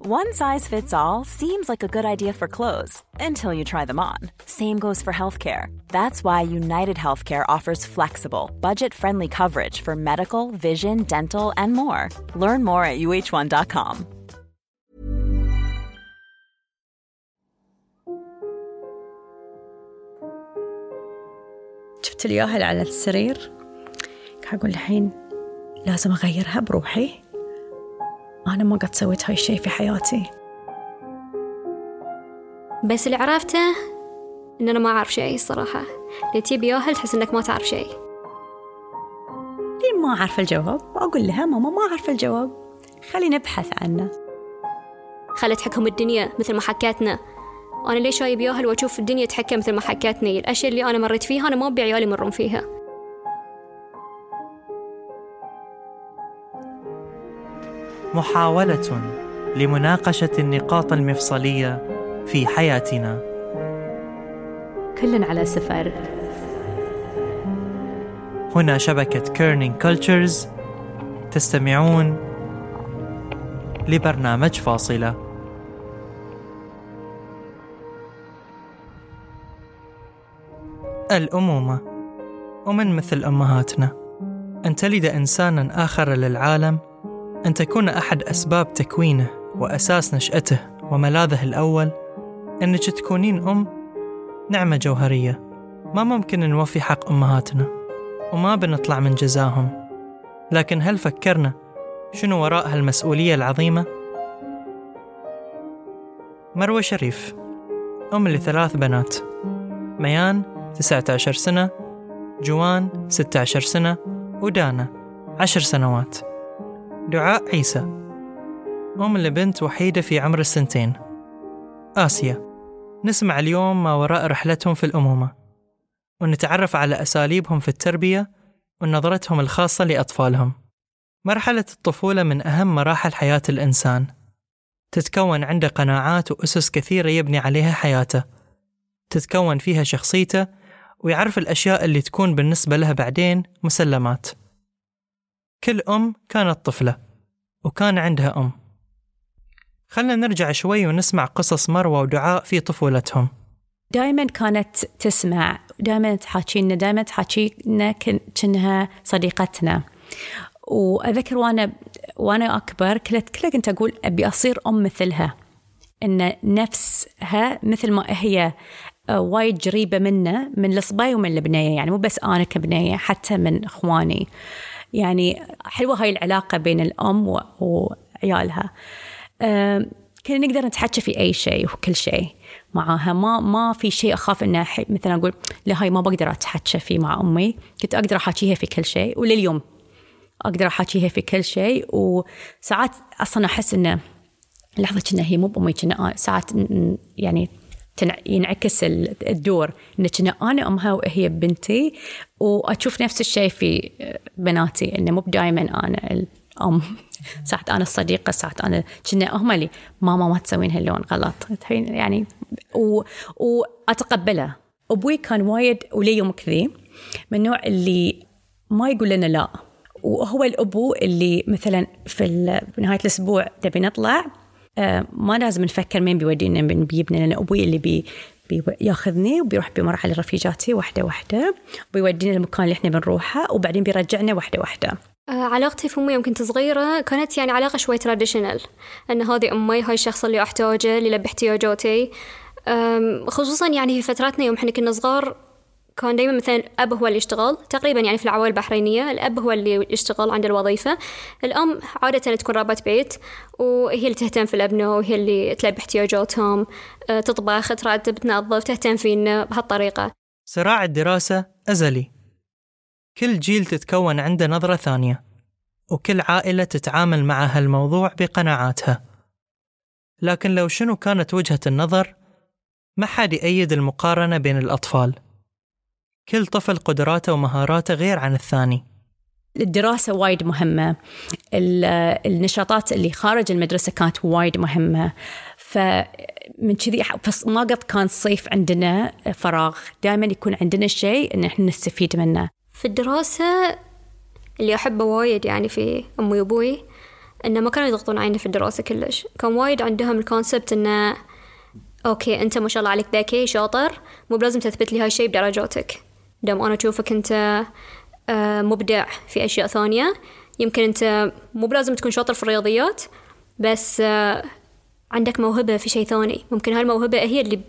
One size fits all seems like a good idea for clothes until you try them on. Same goes for healthcare. That's why United Healthcare offers flexible, budget-friendly coverage for medical, vision, dental, and more. Learn more at uh1.com. شفت الياهل على السرير قاعد أقول الحين لازم أغيرها بروحي أنا ما قد سويت هاي الشيء في حياتي. بس اللي عرفته إن أنا ما أعرف شيء الصراحة اللي تجيب ياهل تحس إنك ما تعرف شيء. لين ما أعرف الجواب؟ أقول لها ماما ما أعرف الجواب. خلينا نبحث عنه. خلت حكم الدنيا مثل ما حكتنا أنا ليش جايب ياهل وأشوف الدنيا تحكم مثل ما حكتني الأشياء اللي أنا مريت فيها أنا ما أبي عيالي يمرون فيها. محاولة لمناقشة النقاط المفصلية في حياتنا. كلنا على سفر هنا شبكة Kerning Cultures تستمعون لبرنامج فاصلة. الأمومة ومن مثل أمهاتنا أن تلد إنسانا آخر للعالم أن تكون أحد أسباب تكوينه وأساس نشأته وملاذه الأول أنك تكونين أم نعمة جوهرية. ما ممكن نوفي حق أمهاتنا وما بنطلع من جزاهم. لكن هل فكرنا شنو وراء هالمسؤولية العظيمة؟ مروة شريف أم لثلاث بنات. ميان 19 سنة جوان 16 سنة ودانا 10 سنوات. دعاء عيسى. أم لبنت وحيدة في عمر السنتين. آسيا. نسمع اليوم ما وراء رحلتهم في الأمومة. ونتعرف على أساليبهم في التربية ونظرتهم الخاصة لأطفالهم. مرحلة الطفولة من أهم مراحل حياة الإنسان. تتكون عنده قناعات وأسس كثيرة يبني عليها حياته. تتكون فيها شخصيته ويعرف الأشياء اللي تكون بالنسبة له بعدين مسلمات. كل أم كانت طفلة وكان عندها أم. خلنا نرجع شوي ونسمع قصص مروة ودعاء في طفولتهم. دائما كانت تسمع دائما تحاكي لنا دائما تحاكي لنا كأنها صديقتنا. وأذكر وأنا وأنا أكبر كنت كلها كنت أقول أبي أصير أم مثلها إن نفسها مثل ما هي آه، وايد قريبة منا من الصبايا ومن البنية يعني مو بس أنا كبنية حتى من إخواني. يعني حلوة هاي العلاقة بين الأم وعيالها. كنا نقدر نتحكى في أي شيء وكل شيء معاها. ما ما في شيء أخاف إنه مثلا أقول لا هاي ما بقدر أتحكى فيه مع أمي. كنت أقدر أحاكيها في كل شيء ولليوم أقدر أحاكيها في كل شيء. وساعات أصلا أحس إنه لحظة كنا هي مو بأمي كنا ساعات يعني ينعكس ال- الدور. إن كنا أنا امها وهي بنتي وأشوف نفس الشيء في بناتي. انه مو دائما أنا الأم. ساعات أنا الصديقة ساعات أنا كنا هم اللي ماما ما تسوين هاللون غلط. يعني و... واتقبله أبوي كان وايد ولي كذي من النوع اللي ما يقول لنا لا. وهو الأبو اللي مثلا في نهاية الأسبوع تبي نطلع ما لازم نفكر مين بيودينا من بيجيبنا لأن أبوي اللي بي بياخذني وبيروح بمرحله رفيجاتي واحدة واحدة وبيودينا المكان اللي إحنا بنروحه وبعدين بيرجعنا واحدة واحدة. آه، علاقتي في أمي يوم كنت صغيرة كانت يعني علاقة شوي traditional أن هذه أمي هاي الشخص اللي أحتاجه اللي يلبي احتياجاتي خصوصا يعني في فتراتنا يوم إحنا كنا صغار كان دايما مثلا الأب هو اللي يشتغل تقريبا يعني في العوائل البحرينية الأب هو اللي يشتغل عند الوظيفة. الأم عادة تكون ربة بيت وهي اللي تهتم في الأبناء وهي اللي تلبي احتياجاتهم أه، تطبخ ترتب تنظف تهتم فينا بهالطريقة. صراع الدراسة أزلي. كل جيل تتكون عنده نظرة ثانية وكل عائلة تتعامل مع هالموضوع بقناعاتها. لكن لو شنو كانت وجهة النظر ما حد يأيد المقارنة بين الأطفال. كل طفل قدراته ومهاراته غير عن الثاني. الدراسة وايد مهمة. ال- النشاطات اللي خارج المدرسة كانت وايد مهمة. فمن كذي فص- ما قد كان صيف عندنا فراغ. دائما يكون عندنا شيء إن إحنا نستفيد منه. في الدراسة اللي أحبه وايد يعني في أمي وأبوي إنه ما كانوا يضغطون علينا في الدراسة كلش. كان وايد عندهم الكونسبت إنه okay أنت ما شاء الله عليك ذكي شاطر مو بلازم تثبت لي هاي الشيء بدرجاتك. دام أنا أشوفك أنت آه، مبدع في أشياء ثانية. يمكن أنت مو بلازم تكون شاطر في الرياضيات بس آه، عندك موهبة في شيء ثاني. ممكن هالموهبة هي اللي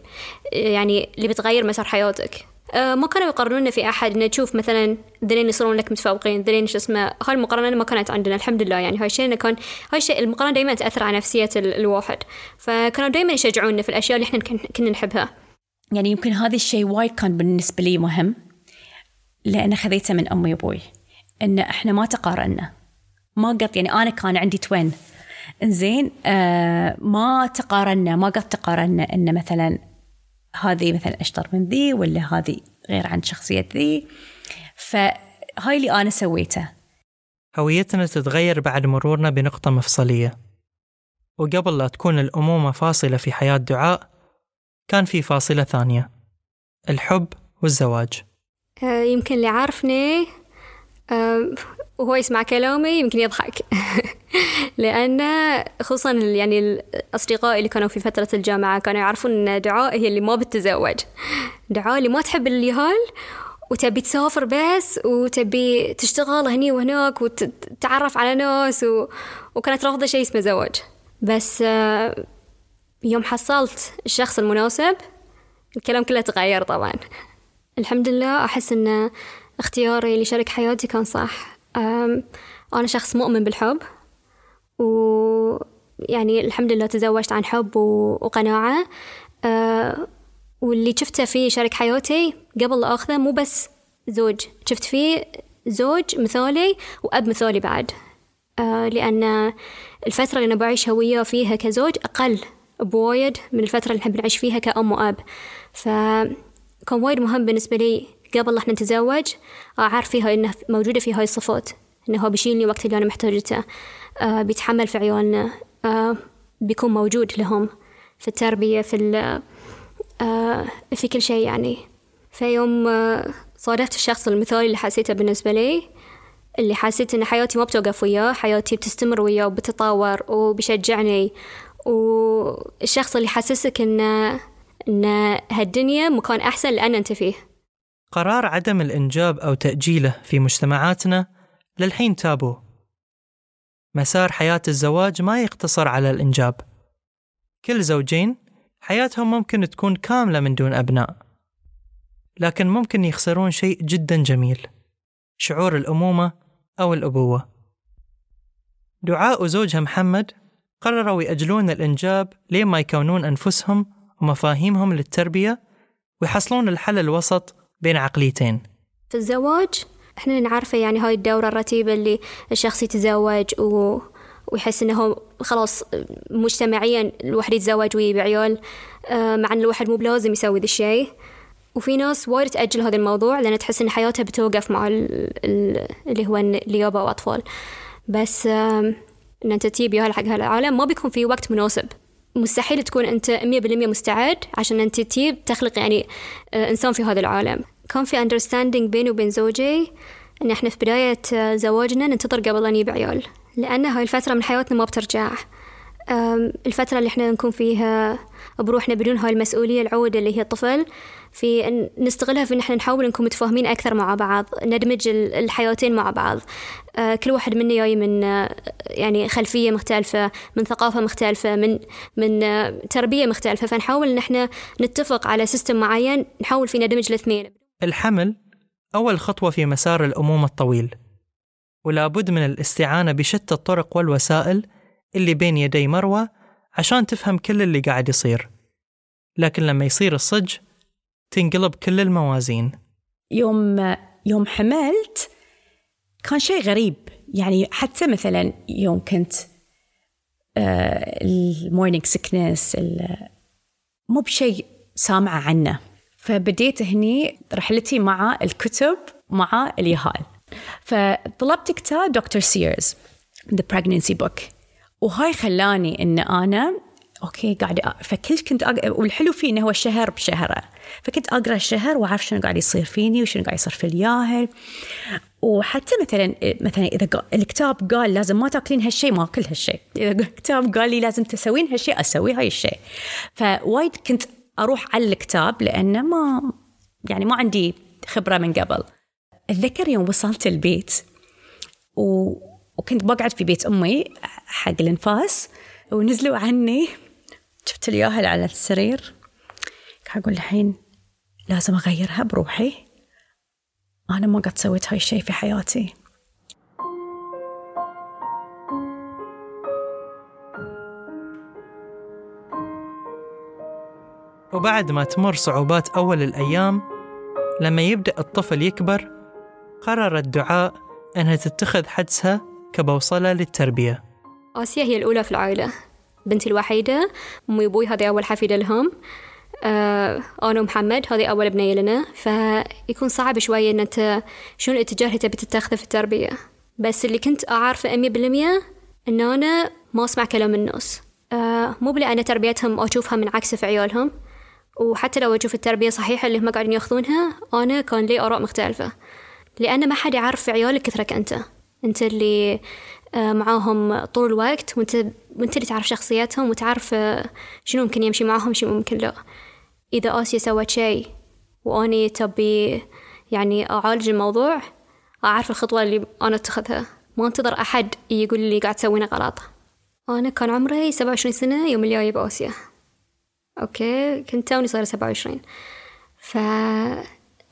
يعني اللي بتغير مسار حياتك. آه، ما كانوا يقارنونا في أحد. إنه تشوف مثلا ذلين يصيرون لك متفوقين ذلين شو اسمه هاي المقارنة ما كانت عندنا الحمد لله. يعني هاي الشيء إنه كان هاي الشيء المقارنة دائما تأثر على نفسية ال- الواحد. فكانوا دائما يشجعونا في الأشياء اللي إحنا كن- كنا نحبها. يعني يمكن هذا الشيء وايد كان بالنسبة لي مهم. لأن خذيته من أمي وأبوي. إن إحنا ما تقارنا. ما قط يعني أنا كان عندي توين إنزين آه ما تقارنا. ما قد تقارنا إن مثلا هذه مثلا أشطر من ذي ولا هذه غير عن شخصية ذي. فهاي اللي أنا سويته. هويتنا تتغير بعد مرورنا بنقطة مفصلية. وقبل لا تكون الأمومة فاصلة في حياة دعاء كان في فاصلة ثانية. الحب والزواج. يمكن اللي عارفني آه، وهو يسمع كلامي يمكن يضحك. لأن خصوصا يعني الأصدقاء اللي كانوا في فترة الجامعة كانوا يعرفون أن دعاء هي اللي ما بتتزوج. دعاء اللي ما تحب اليهال وتبي تسافر بس وتبي تشتغل هني وهناك وتتعرف على ناس و... وكانت رافضة شيء اسمه زواج. بس آه، يوم حصلت الشخص المناسب الكلام كله تغير طبعا. الحمد لله أحس أن اختياري لشريك حياتي كان صح. أنا شخص مؤمن بالحب ويعني الحمد لله تزوجت عن حب وقناعة. واللي شفته في شريك حياتي قبل لا أخذه مو بس زوج شفت فيه زوج مثالي وأب مثالي بعد. لأن الفترة اللي أنا بعيشها وياه فيها كزوج أقل بوايد من الفترة اللي نحب نعيش فيها كأم وأب. فكان وايد مهم بالنسبة لي قبل إحنا نتزوج أعرف فيها إنه موجودة في هاي الصفات إنه هو بيشيلني وقت اللي أنا محتاجته آه بيتحمل في عيالنا آه بيكون موجود لهم في التربية في آه في كل شيء يعني. في يوم آه صادفت الشخص المثالي اللي حسيته بالنسبة لي اللي حسيت إن حياتي ما بتوقف وياه حياتي بتستمر وياه وبتتطور وبيشجعني والشخص اللي حسسك إن إن هالدنيا مكان أحسن لأن أنت فيه. قرار عدم الإنجاب أو تأجيله في مجتمعاتنا للحين تابو. مسار حياة الزواج ما يقتصر على الإنجاب. كل زوجين حياتهم ممكن تكون كاملة من دون أبناء. لكن ممكن يخسرون شيء جدا جميل. شعور الأمومة أو الأبوة. دعاء وزوجها محمد قرروا يأجلون الإنجاب لين ما يكونون أنفسهم ومفاهيمهم للتربية ويحصلون الحل الوسط بين عقليتين. في الزواج إحنا نعرفه يعني هاي الدورة الرتيبة اللي الشخص يتزوج و... ويحس إنه خلاص مجتمعيا الواحد يتزوج ويجيب عيال آه، مع إن الواحد مو بلازم يسوي ذا الشيء. وفي ناس وايد تأجل هذا الموضوع لأن تحس إن حياتها بتوقف مع ال... ال... اللي هو اليابا وأطفال. بس إن أنت تجيب ياهل حق هالعالم ما بيكون في وقت مناسب. مستحيل تكون أنت 100% مستعد عشان أنت تجيب تخلق يعني آه، إنسان في هذا العالم. كان في understanding بيني وبين زوجي إن إحنا في بداية آه، زواجنا ننتظر قبل لا نجيب عيال لأن هاي الفترة من حياتنا ما بترجع. الفترة اللي إحنا نكون فيها بروحنا بدون هاي المسؤولية العودة اللي هي الطفل في أن نستغلها في إن إحنا نحاول نكون متفاهمين أكثر مع بعض ندمج ال- الحياتين مع بعض. آه، كل واحد منا جاي من آه، يعني خلفية مختلفة من ثقافة مختلفة من من آه، تربية مختلفة. فنحاول إن إحنا نتفق على سيستم معين نحاول فيه ندمج الاثنين. الحمل أول خطوة في مسار الأمومة الطويل ولا بد من الاستعانة بشتى الطرق والوسائل اللي بين يدي مروة عشان تفهم كل اللي قاعد يصير. لكن لما يصير الصج تنقلب كل الموازين. يوم يوم حملت كان شيء غريب. يعني حتى مثلا يوم كنت ال morning sickness مو بشيء سامعة عنه. فبديت هني رحلتي مع الكتب مع اليهال. فطلبت كتاب دكتور Sears The Pregnancy Book. وهاي خلاني إن أنا okay قاعدة فكل كنت أقرأ والحلو فيه إنه هو شهر بشهره فكنت أقرأ الشهر وأعرف شنو قاعد يصير فيني وشنو قاعد يصير في الياهل وحتى مثلا مثلا إذا الكتاب قال لازم ما تأكلين هالشيء ما أكل هالشيء، إذا الكتاب قال لي لازم تسوين هالشيء أسوي هاي الشيء. فوايد كنت أروح على الكتاب لأنه ما يعني ما عندي خبرة من قبل. أتذكر يوم وصلت البيت و... وكنت بقعد في بيت أمي حق الإنفاس ونزلوا عني شفت الياهل على السرير؟ قاعد أقول الحين لازم أغيرها بروحي. أنا ما قد سويت هاي الشيء في حياتي. وبعد ما تمر صعوبات أول الأيام لما يبدأ الطفل يكبر قررت دعاء أنها تتخذ حدسها كبوصلة للتربية. آسيا هي الأولى في العائلة. بنتي الوحيدة أمي وأبوي هذه أول حفيدة لهم. آه أنا ومحمد هذه أول بنية لنا. فيكون صعب شوية إن أنت شنو الاتجاه اللي تبي تتخذه في التربية. بس اللي كنت أعرفه أمي بالمية إن أنا ما أسمع كلام الناس. آه مو لأن تربيتهم أشوفها من عكس في عيالهم وحتى لو أشوف التربية صحيحة اللي هم قاعدين ياخذونها أنا كان لي آراء مختلفة. لأن ما حد يعرف عيالك كثرك أنت. أنت اللي معاهم طول الوقت وأنت وأنت اللي تعرف شخصياتهم وتعرف آه، شنو ممكن يمشي معاهم شنو ممكن لا. إذا آسيا سوت شيء وأني تبي يعني أعالج الموضوع أعرف الخطوة اللي أنا أتخذها. ما أنتظر أحد يقول لي قاعد تسوينه غلط أنا كان عمري سبعة وعشرين سنة يوم اللي جايبة آسيا okay كنت توني صايرة سبعة وعشرين.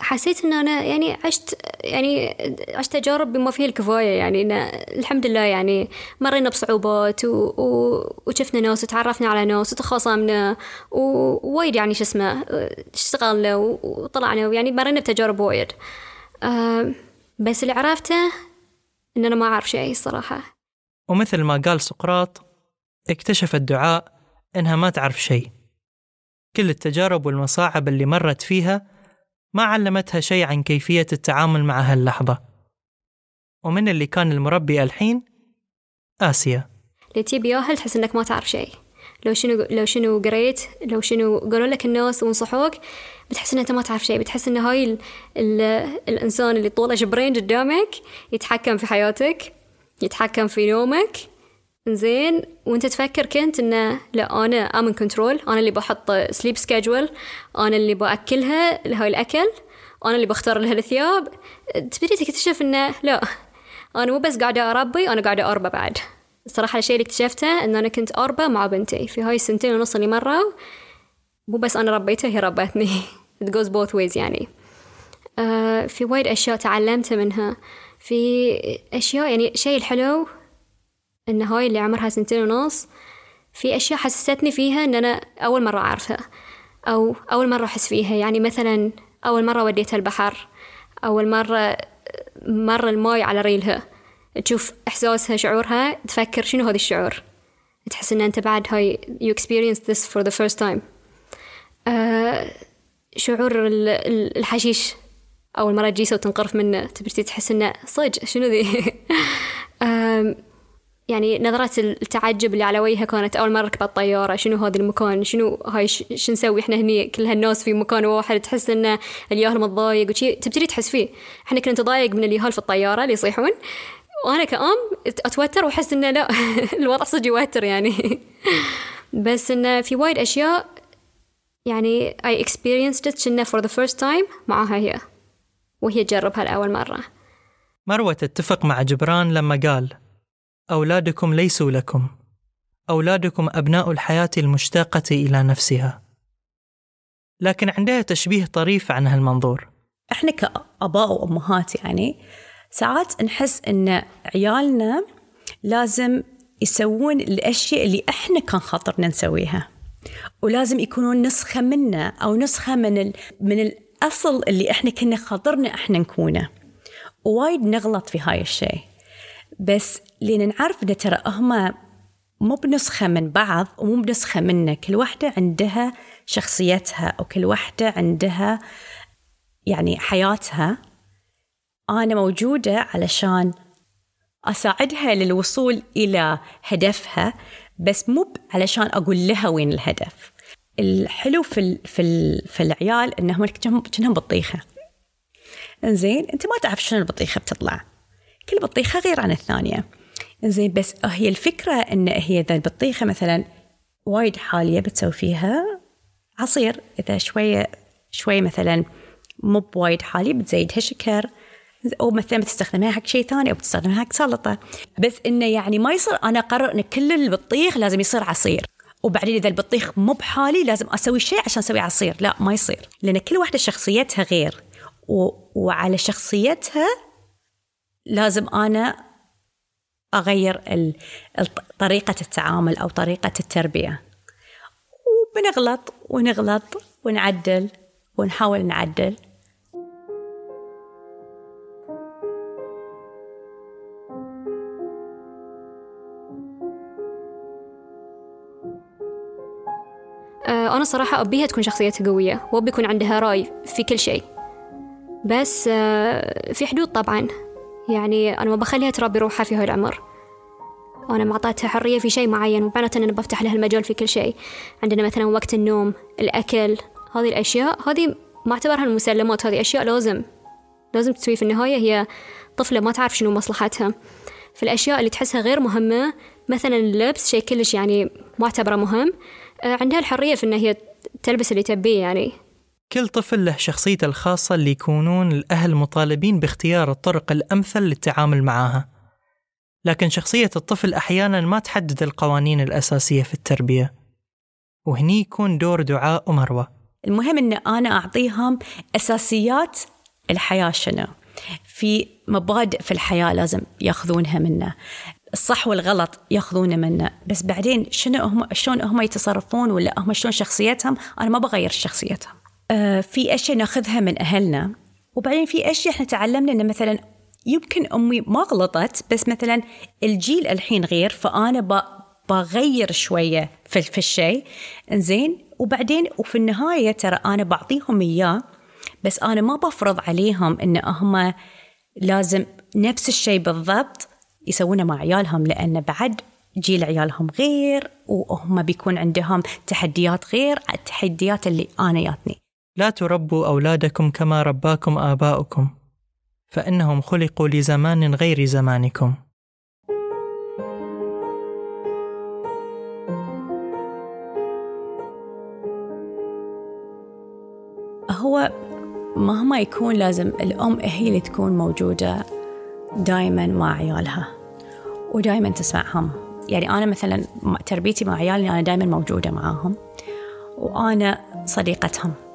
فحسيت إن أنا يعني عشت يعني عشت تجارب بما فيه الكفاية يعني إن الحمد لله يعني مرينا بصعوبات. وشفنا ناس وتعرفنا على ناس وتخاصمنا ووايد يعني شو اسمه اشتغلنا وطلعنا يعني مرينا بتجارب وايد أه بس اللي عرفته إن أنا ما أعرف شيء الصراحة ومثل ما قال سقراط اكتشف الدعاء إنها ما تعرف شيء كل التجارب والمصاعب اللي مرت فيها ما علمتها شيء عن كيفية التعامل مع هاللحظة. ومن اللي كان المربي الحين؟ آسيا. اللي تجيب ياهل تحس إنك ما تعرف شيء؟ لو شنو لو شنو قريت لو شنو قالوا لك الناس ونصحوك بتحس إن أنت ما تعرف شيء. بتحس إن هاي ال ال الإنسان اللي طوله شبرين قدامك يتحكم في حياتك يتحكم في نومك. زين. وانت تفكر كنت انه لا أنا I'm in control أنا اللي بحط sleep schedule أنا اللي بأكلها لهاي الأكل. أنا اللي بختار لها الثياب. تبتدي تكتشف انه لا أنا مو بس قاعدة أربي أنا قاعدة أربى بعد. الصراحة الشيء اللي اكتشفته إن أنا كنت أربى مع بنتي. في هاي السنتين ونص اللي مروا مو بس أنا ربيتها هي ربتني. It goes both ways يعني. آه في وايد أشياء تعلمتها منها. في أشياء يعني شيء الحلو إن هاي اللي عمرها سنتين ونص في أشياء حسستني فيها إن أنا أول مرة أعرفها أو أول مرة أحس فيها. يعني مثلا أول مرة وديتها البحر أول مرة مر الماي على ريلها. تشوف إحساسها شعورها تفكر شنو هذا الشعور؟ تحس إن أنت بعد هاي you experience this for the first time. آه شعور الحشيش أول مرة تجيسه وتنقرف منه. تبتدي تحس إنه صج شنو ذي؟ يعني نظرات التعجب اللي على وجهها كانت أول مرة ركبت طيارة شنو هذا المكان؟ شنو هاي شو نسوي إحنا هني؟ كل هالناس في مكان واحد تحس إن الياهل متضايق وشي. تبتدي تحس فيه. إحنا كنا نتضايق من الياهل في الطيارة اللي يصيحون. وأنا كأم أتوتر وأحس إنه لا الوضع صدق يوتر يعني. بس إنه في وايد أشياء يعني I experienced it إنه for the first time معاها هي. وهي تجربها لأول مرة. مروة تتفق مع جبران لما قال أولادكم ليسوا لكم. أولادكم أبناء الحياة المشتاقة إلى نفسها. لكن عندها تشبيه طريف عن هالمنظور. إحنا كأباء وأمهات يعني ساعات نحس إن عيالنا لازم يسوون الأشياء اللي إحنا كان خاطرنا نسويها. ولازم يكونون نسخة منا أو نسخة من. من الأصل اللي إحنا كنا خاطرنا إحنا نكونه. وايد نغلط في هاي الشيء. بس لين نعرف إن ترى هم مو بنسخة من بعض ومو بنسخة منا كل واحدة عندها شخصيتها أو كل واحدة عندها يعني حياتها. أنا موجودة علشان أساعدها للوصول إلى هدفها بس مو علشان أقول لها وين الهدف. الحلو في في في العيال انهم كأنهم بطيخة. إنزين أنت ما تعرف شنو البطيخة بتطلع. كل بطيخة غير عن الثانية. إنزين بس هي الفكرة إن هي إذا البطيخة مثلا وايد حالية بتسوي فيها عصير إذا شوية شوية مثلا مو بوايد حالي بتزيدها شكر أو مثلا بتستخدمها حق شيء ثاني أو بتستخدمها حق سلطة. بس إنه يعني ما يصير أنا أقرر إن كل البطيخ لازم يصير عصير. وبعدين إذا البطيخ مو بحالي لازم أسوي شيء عشان أسوي عصير. لا ما يصير. لأن كل واحدة شخصيتها غير. و... وعلى شخصيتها لازم أنا أغير. طريقة التعامل أو طريقة التربية. وبنغلط ونغلط ونعدل ونحاول نعدل. آه، أنا صراحة أبيها تكون شخصيتها قوية وأبي يكون عندها رأي في كل شيء. بس آه، في حدود طبعا. يعني أنا ما بخليها تربي روحها في هالعمر أنا معطيتها حرية في شيء معين مو معناته أن أنا بفتح لها المجال في كل شيء. عندنا مثلا وقت النوم الأكل هذه الأشياء هذه ما أعتبرها المسلمات هذه أشياء لازم. لازم تسوي في النهاية هي طفلة ما تعرف شنو مصلحتها. في الأشياء اللي تحسها غير مهمة مثلا اللبس شيء كلش يعني ما أعتبره مهم. آه، عندها الحرية في أن هي تلبس اللي تبيه يعني. كل طفل له شخصيته الخاصة اللي يكونون الأهل مطالبين باختيار الطرق الأمثل للتعامل معاها. لكن شخصية الطفل أحيانا ما تحدد القوانين الأساسية في التربية. وهني يكون دور دعاء ومروة. المهم أن أنا أعطيهم أساسيات الحياة شنو. في مبادئ في الحياة لازم يأخذونها منه. الصح والغلط يأخذونه منه. بس بعدين شنو هم شلون هم يتصرفون ولا هم شلون شخصيتهم أنا ما بغير شخصيتهم. في أشياء ناخذها من أهلنا. وبعدين في أشياء إحنا تعلمنا إنه مثلا يمكن أمي ما غلطت بس مثلا الجيل الحين غير فأنا بغير شوية في, في الشيء. إنزين؟ وبعدين وفي النهاية ترى أنا بعطيهم إياه بس أنا ما بفرض عليهم إن هم لازم نفس الشيء بالضبط يسوونه مع عيالهم لأن بعد جيل عيالهم غير وهم بيكون عندهم تحديات غير التحديات اللي أنا ياتني. لا تربوا أولادكم كما رباكم آباؤكم فإنهم خلقوا لزمان غير زمانكم. هو مهما يكون لازم الأم هي اللي تكون موجودة دائما مع عيالها ودائما تسمعهم. يعني أنا مثلا تربيتي مع عيالي أنا دائما موجودة معاهم وأنا صديقتهم.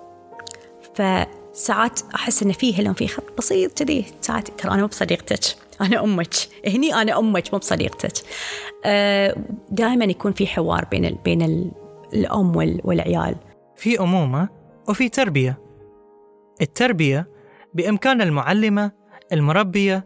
فساعات أحس إن فيه لهم في خط بسيط كذي. ساعات أنا مو بصديقتك أنا أمك. هني أنا أمك مو بصديقتك. أه دائما يكون في حوار بين ال بين ال الأم والعيال. في أمومة وفي تربية. التربية بإمكان المعلمة المربية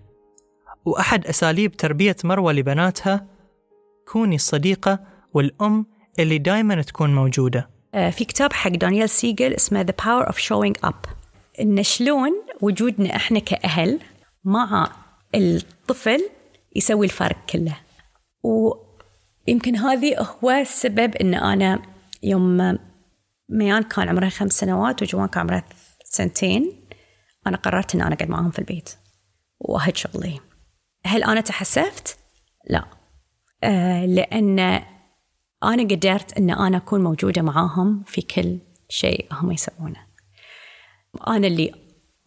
وأحد أساليب تربية مروة لبناتها كوني الصديقة والأم اللي دايما تكون موجودة. آه، في كتاب حق دانيال سيجل اسمه The Power of Showing Up. إن شلون وجودنا إحنا كأهل مع الطفل يسوي الفرق كله. ويمكن هذه هو السبب إن أنا يوم ميان كان عمرها خمس سنوات وجوان كان عمرها سنتين أنا قررت إن أنا أقعد معاهم في البيت. وأهد شغلي. هل أنا تحسفت؟ لا. آه لأن أنا قدرت أن أنا أكون موجودة معاهم في كل شيء هم يسوونه. أنا اللي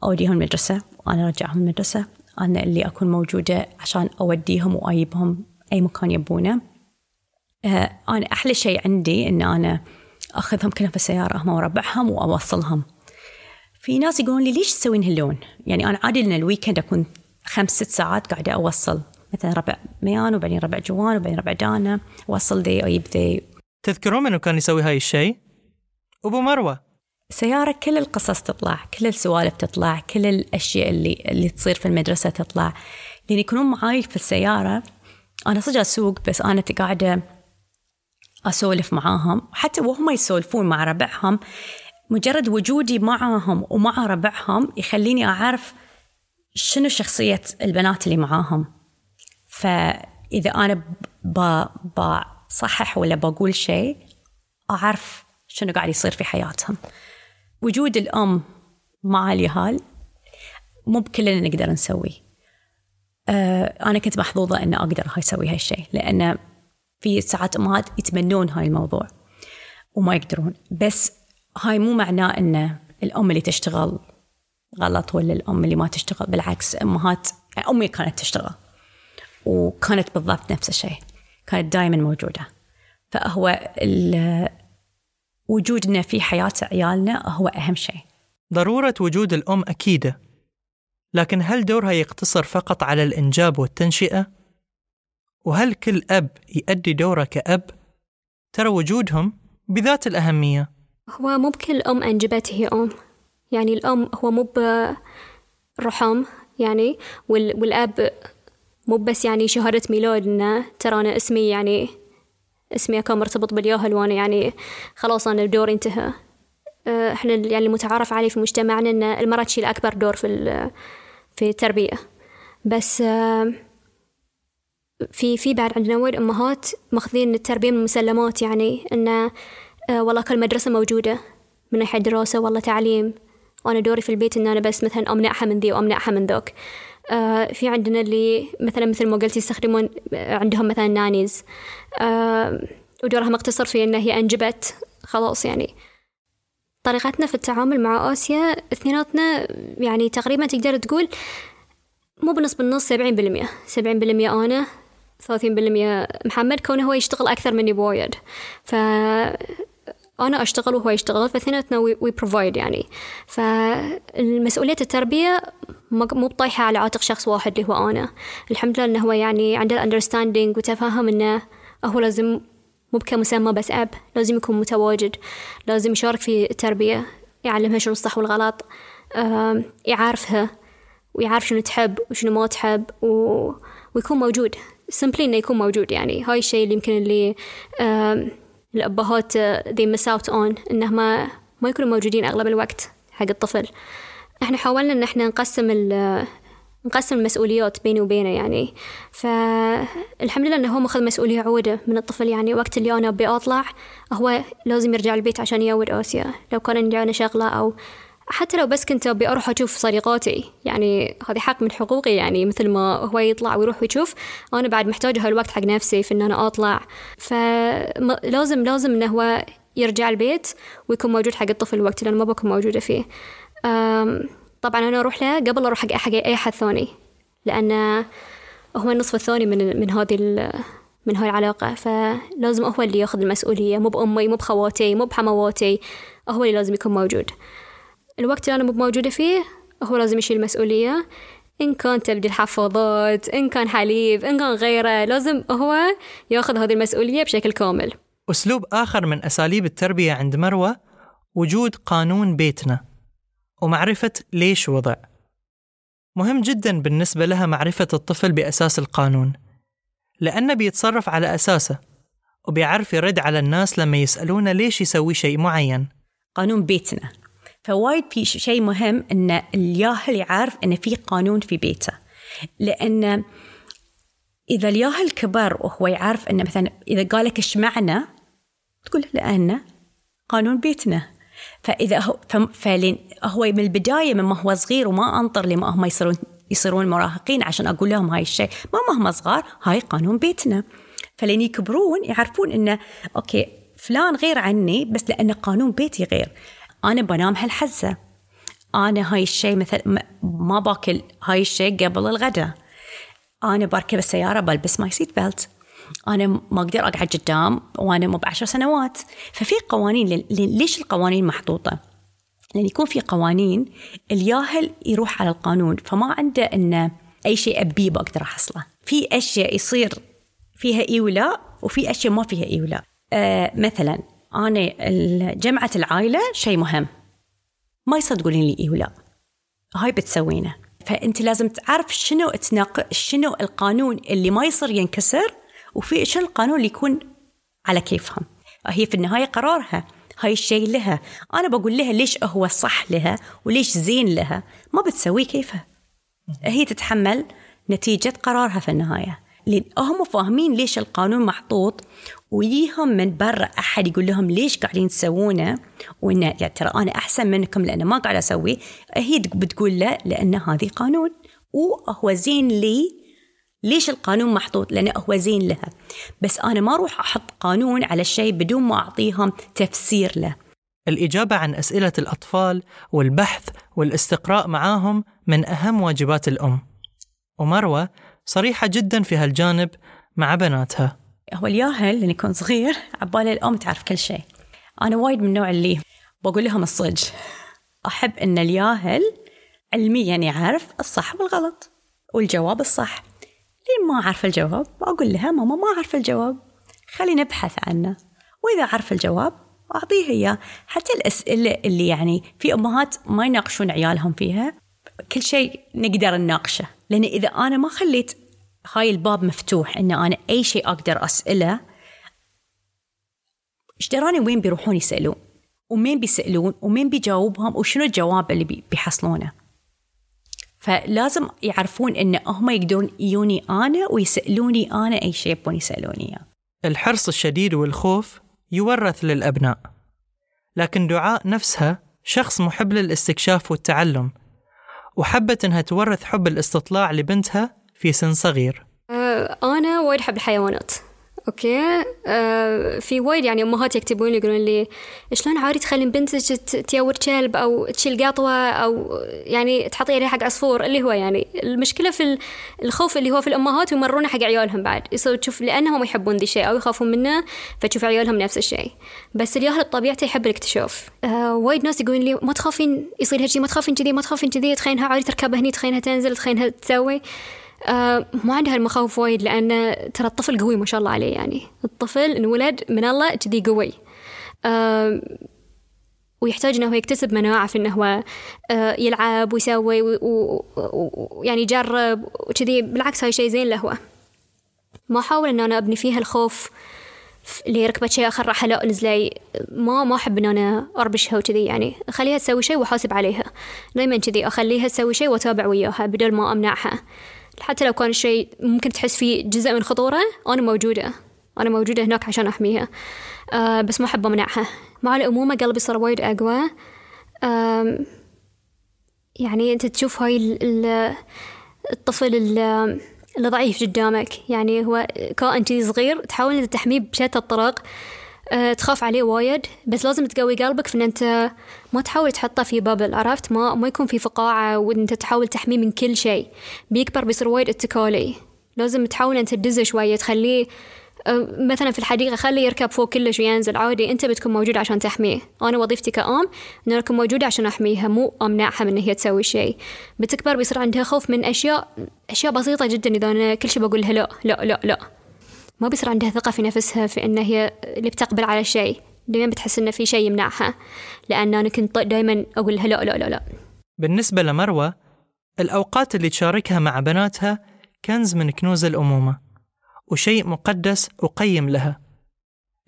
أوديهم المدرسة وأنا أرجعهم المدرسة. أنا اللي أكون موجودة عشان أوديهم وأجيبهم أي مكان يبونه. آه أنا أحلى شيء عندي أن أنا أخذهم كلهم في السيارة هم وربعهم وأوصلهم. في ناس يقولون لي ليش تسوين هاللون؟ يعني أنا عادي إن ال weekend أكون خمس ست ساعات قاعدة أوصل. مثلا ربع ميان وبعدين ربع جوان وبعدين ربع دانا. أوصل ذي أجيب ذي. تذكرون منو كان يسوي هاي الشيء؟ أبو مروة. سيارة كل القصص تطلع كل السوالف تطلع كل الأشياء اللي اللي تصير في المدرسة تطلع. لأن يكونون معاي في السيارة أنا صدق أسوق بس أنا قاعدة أسولف معاهم. حتى وهم يسولفون مع ربعهم مجرد وجودي معاهم ومع ربعهم يخليني أعرف شنو شخصية البنات اللي معاهم؟ فإذا أنا بصحح ولا بقول شيء أعرف شنو قاعد يصير في حياتهم. وجود الأم مع اليهال مو بكلنا نقدر نسوي. أه أنا كنت محظوظة أن أقدر أسوي هالشيء لأن في ساعات أمهات يتمنون هاي الموضوع وما يقدرون. بس هاي مو معناه أن الأم اللي تشتغل غلط ولا الأم اللي ما تشتغل بالعكس أمهات أمي كانت تشتغل وكانت بالضبط نفس الشيء كانت دائما موجودة. فهو وجودنا في حياة عيالنا هو أهم شيء. ضرورة وجود الأم أكيدة. لكن هل دورها يقتصر فقط على الإنجاب والتنشئة؟ وهل كل أب يؤدي دوره كأب؟ ترى وجودهم بذات الأهمية. هو مو بكل أم أنجبت هي أم. يعني الأم هو مو برحم يعني والأب مو بس يعني شهادة ميلاد إنه ترى أنا اسمي يعني اسمي كان مرتبط بالياهل وأنا يعني خلاص أنا دوري انتهى. آه، إحنا يعني المتعارف عليه في مجتمعنا إن المرأة تشيل أكبر دور في في التربية. بس آه، في في بعد عندنا وايد أمهات ماخذين التربية من مسلمات يعني إنه آه، والله كل مدرسة موجودة من ناحية دراسة والله تعليم. وأنا دوري في البيت إن أنا بس مثلا أمنعها من ذي وأمنعها من ذوك. آه في عندنا اللي مثلا مثل ما قلتي يستخدمون عندهم مثلا نانيز. آه ودورها مقتصر في أن هي أنجبت. خلاص يعني. طريقتنا في التعامل مع آسيا اثنيناتنا يعني تقريبا تقدر تقول مو بنص بالنص سبعين بالمية. سبعين بالمية أنا ثلاثين بالمية محمد كونه هو يشتغل أكثر مني بوايد. ف أنا أشتغل وهو يشتغل فاثنيناتنا we provide يعني. فالمسؤولية التربية مو بطايحة على عاتق شخص واحد اللي هو أنا. الحمد لله إنه هو يعني عنده ال understanding وتفهم إنه هو لازم مو كمسمى بس أب لازم يكون متواجد لازم يشارك في التربية يعلمها شنو الصح والغلط يعرفها ويعرف شنو تحب وشنو ما تحب و... ويكون موجود. سمبلي إنه يكون موجود يعني. هاي الشيء اللي يمكن اللي الأبهات they miss out on إنه ما يكونوا موجودين أغلب الوقت حق الطفل. إحنا حاولنا إن إحنا نقسم نقسم المسؤوليات بيني وبينه يعني. فالحمد لله إنه هو ماخذ مسؤولية عودة من الطفل يعني. وقت اللي أنا أبي أطلع هو لازم يرجع البيت عشان يعود اسيا لو كان عندي أنا شغلة أو حتى لو بس كنت أبي أروح أشوف صديقاتي يعني هذه حق من حقوقي يعني مثل ما هو يطلع ويروح ويشوف أنا بعد محتاجة هالوقت حق نفسي في إن أنا أطلع. فلازم لازم إنه هو يرجع البيت ويكون موجود حق الطفل الوقت اللي أنا ما بكون موجودة فيه. طبعا أنا أروح له قبل أروح حق أي أحد ثاني لأن هو النصف الثاني من من هذه من هاي العلاقة. فلازم هو اللي ياخذ المسؤولية مو بأمي مو بخواتي مو بحمواتي هو اللي لازم يكون موجود. الوقت اللي أنا مو موجودة فيه هو لازم يشيل المسؤولية إن كان تبديل حفاضات إن كان حليب إن كان غيره لازم هو ياخذ هذه المسؤولية بشكل كامل. أسلوب آخر من أساليب التربية عند مروة وجود قانون بيتنا ومعرفة ليش وضع. مهم جدا بالنسبة لها معرفة الطفل بأساس القانون لأنه بيتصرف على أساسه وبيعرف يرد على الناس لما يسألونه ليش يسوي شيء معين. قانون بيتنا. فوايد في شيء مهم إن الياهل يعرف إن في قانون في بيته. لأن إذا الياهل كبر وهو يعرف انه مثلا إذا قال لك إيش معنى تقول لأن قانون بيتنا. فإذا هو فلين هو من البداية مما هو صغير وما أنطر لما هم يصيرون يصيرون مراهقين عشان أقول لهم هاي الشيء. ما هم صغار هاي قانون بيتنا. فلين يكبرون يعرفون انه okay فلان غير عني بس لأن قانون بيتي غير. أنا بنام هالحزة. أنا هاي الشيء مثل ما باكل هاي الشيء قبل الغداء. أنا بركب السيارة بلبس my seat belt أنا ما أقدر أقعد قدام وأنا مو بعشر سنوات. ففي قوانين ليش القوانين محطوطة؟ لأن يكون في قوانين الياهل يروح على القانون فما عنده إنه أي شيء أبيه بقدر أحصله. في أشياء يصير فيها إي ولا وفي أشياء ما فيها إي ولا. آه مثلا أنا جمعة العائلة شيء مهم. ما يصير تقولين لي اي ولا. هاي بتسوينه فأنت لازم تعرف شنو تناق... شنو القانون اللي ما يصير ينكسر وفي شنو القانون اللي يكون على كيفهم. هي في النهاية قرارها. هاي الشيء لها. أنا بقول لها ليش هو الصح لها وليش زين لها؟ ما بتسوي كيفها. هي تتحمل نتيجة قرارها في النهاية. لأن هم فاهمين ليش القانون محطوط ويجيهم من برا أحد يقول لهم ليش قاعدين تسوونه؟ وانه يعني ترى أنا أحسن منكم لأن ما قاعد أسوي. هي بتقول له لأن هذه قانون. وهو زين لي ليش القانون محطوط؟ لأنه هو زين لها. بس أنا ما أروح أحط قانون على الشيء بدون ما أعطيهم تفسير له. الإجابة عن أسئلة الأطفال والبحث والاستقراء معاهم من أهم واجبات الأم. ومروة صريحة جدا في هالجانب مع بناتها. هو الياهل لأن يكون صغير عبالي الأم تعرف كل شيء. أنا وايد من النوع اللي بقول لهم الصج أحب أن الياهل علميا يعرف الصح والغلط والجواب الصح. لين ما أعرف الجواب أقول لها ماما ما أعرف الجواب خلي نبحث عنه. وإذا أعرف الجواب أعطيه إياه. حتى الأسئلة اللي يعني في أمهات ما يناقشون عيالهم فيها كل شيء نقدر نناقشه. لأن إذا أنا ما خليت هاي الباب مفتوح إن أنا أي شيء أقدر أسأله. إيش دراني وين بيروحون يسألون؟ ومين بيسألون؟ ومين بيجاوبهم؟ وشنو الجواب اللي بيحصلونه؟ فلازم يعرفون إن هم يقدرون يجوني أنا ويسألوني أنا أي شيء يبون يسألوني إياه. الحرص الشديد والخوف يورث للأبناء لكن دعاء نفسها شخص محب للاستكشاف والتعلم وحبت إنها تورث حب الاستطلاع لبنتها في سن صغير. آه، أنا وايد أحب الحيوانات. okay؟ آه في وايد يعني أمهات يكتبون لي يقولون لي شلون عادي تخلين بنتك تيور كلب أو تشيل قطوة أو يعني تحطي عليه حق عصفور. اللي هو يعني المشكلة في الخوف اللي هو في الأمهات ويمرونه حق عيالهم بعد. يصير تشوف لأنهم يحبون ذي الشيء أو يخافون منه فتشوف عيالهم نفس الشيء. بس الياهل بطبيعته يحب الاكتشاف. آه وايد ناس يقولون لي ما تخافين يصير هالشيء ما تخافين كذي ما تخافين كذي تخينها عادي تركب هني تخينها تنزل تخينها تسوي. آه ما عندها المخاوف وايد لأن ترى الطفل قوي ما شاء الله عليه يعني. الطفل انولد من الله كذي قوي. آه ويحتاج إنه يكتسب مناعة في إنه هو آه يلعب ويسوي ويعني يجرب وكذي. بالعكس هاي شيء زين له هو. ما أحاول إن أنا أبني فيها الخوف اللي ركبت شيء آخر راح لا نزلي ما ما أحب إن أنا أربشها وكذي يعني. أخليها تسوي شيء وأحاسب عليها. دائما كذي أخليها تسوي شيء وأتابع وياها بدل ما أمنعها. حتى لو كان الشيء ممكن تحس فيه جزء من خطورة أنا موجودة. أنا موجودة هناك عشان أحميها. أه بس ما أحب أمنعها. مع الأمومة قلبي صار وايد أقوى. أه يعني أنت تشوف هاي الطفل اللي ضعيف قدامك. يعني هو كائن صغير تحاول أنت تحميه بشتى الطرق. تخاف عليه وايد بس لازم تقوي قلبك في إن أنت ما تحاول تحطه في بابل عرفت؟ ما ما يكون في فقاعة وانت تحاول تحميه من كل شيء. بيكبر بيصير وايد اتكالي. لازم تحاول أنت تدزه شوية تخليه أه مثلا في الحديقة خليه يركب فوق كلش وينزل. عادي أنت بتكون موجود عشان تحميه. أنا وظيفتي كأم أنا أكون موجودة عشان أحميها مو أمنعها من إن هي تسوي شيء. بتكبر بيصير عندها خوف من أشياء أشياء بسيطة جدا إذا أنا كل شيء بقول لها لا لا لا لا. ما بيصير عندها ثقة في نفسها في أن هي اللي بتقبل على شيء. دائما بتحس إن في شيء يمنعها. لأن أنا كنت دائما أقول لها لا لا لا لا. بالنسبة لمروة الأوقات اللي تشاركها مع بناتها كنز من كنوز الأمومة وشيء مقدس وقيم لها